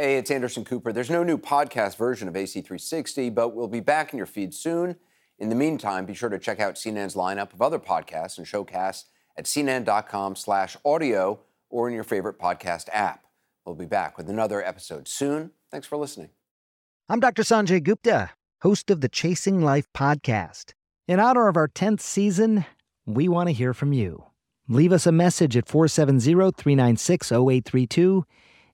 Hey, it's Anderson Cooper. There's no new podcast version of AC360, but we'll be back in your feed soon. In the meantime, be sure to check out CNN's lineup of other podcasts and showcasts at cnn.com slash audio or in your favorite podcast app. We'll be back with another episode soon. Thanks for listening. I'm Dr. Sanjay Gupta, host of the Chasing Life podcast. In honor of our 10th season, we want to hear from you. Leave us a message at 470 396 0832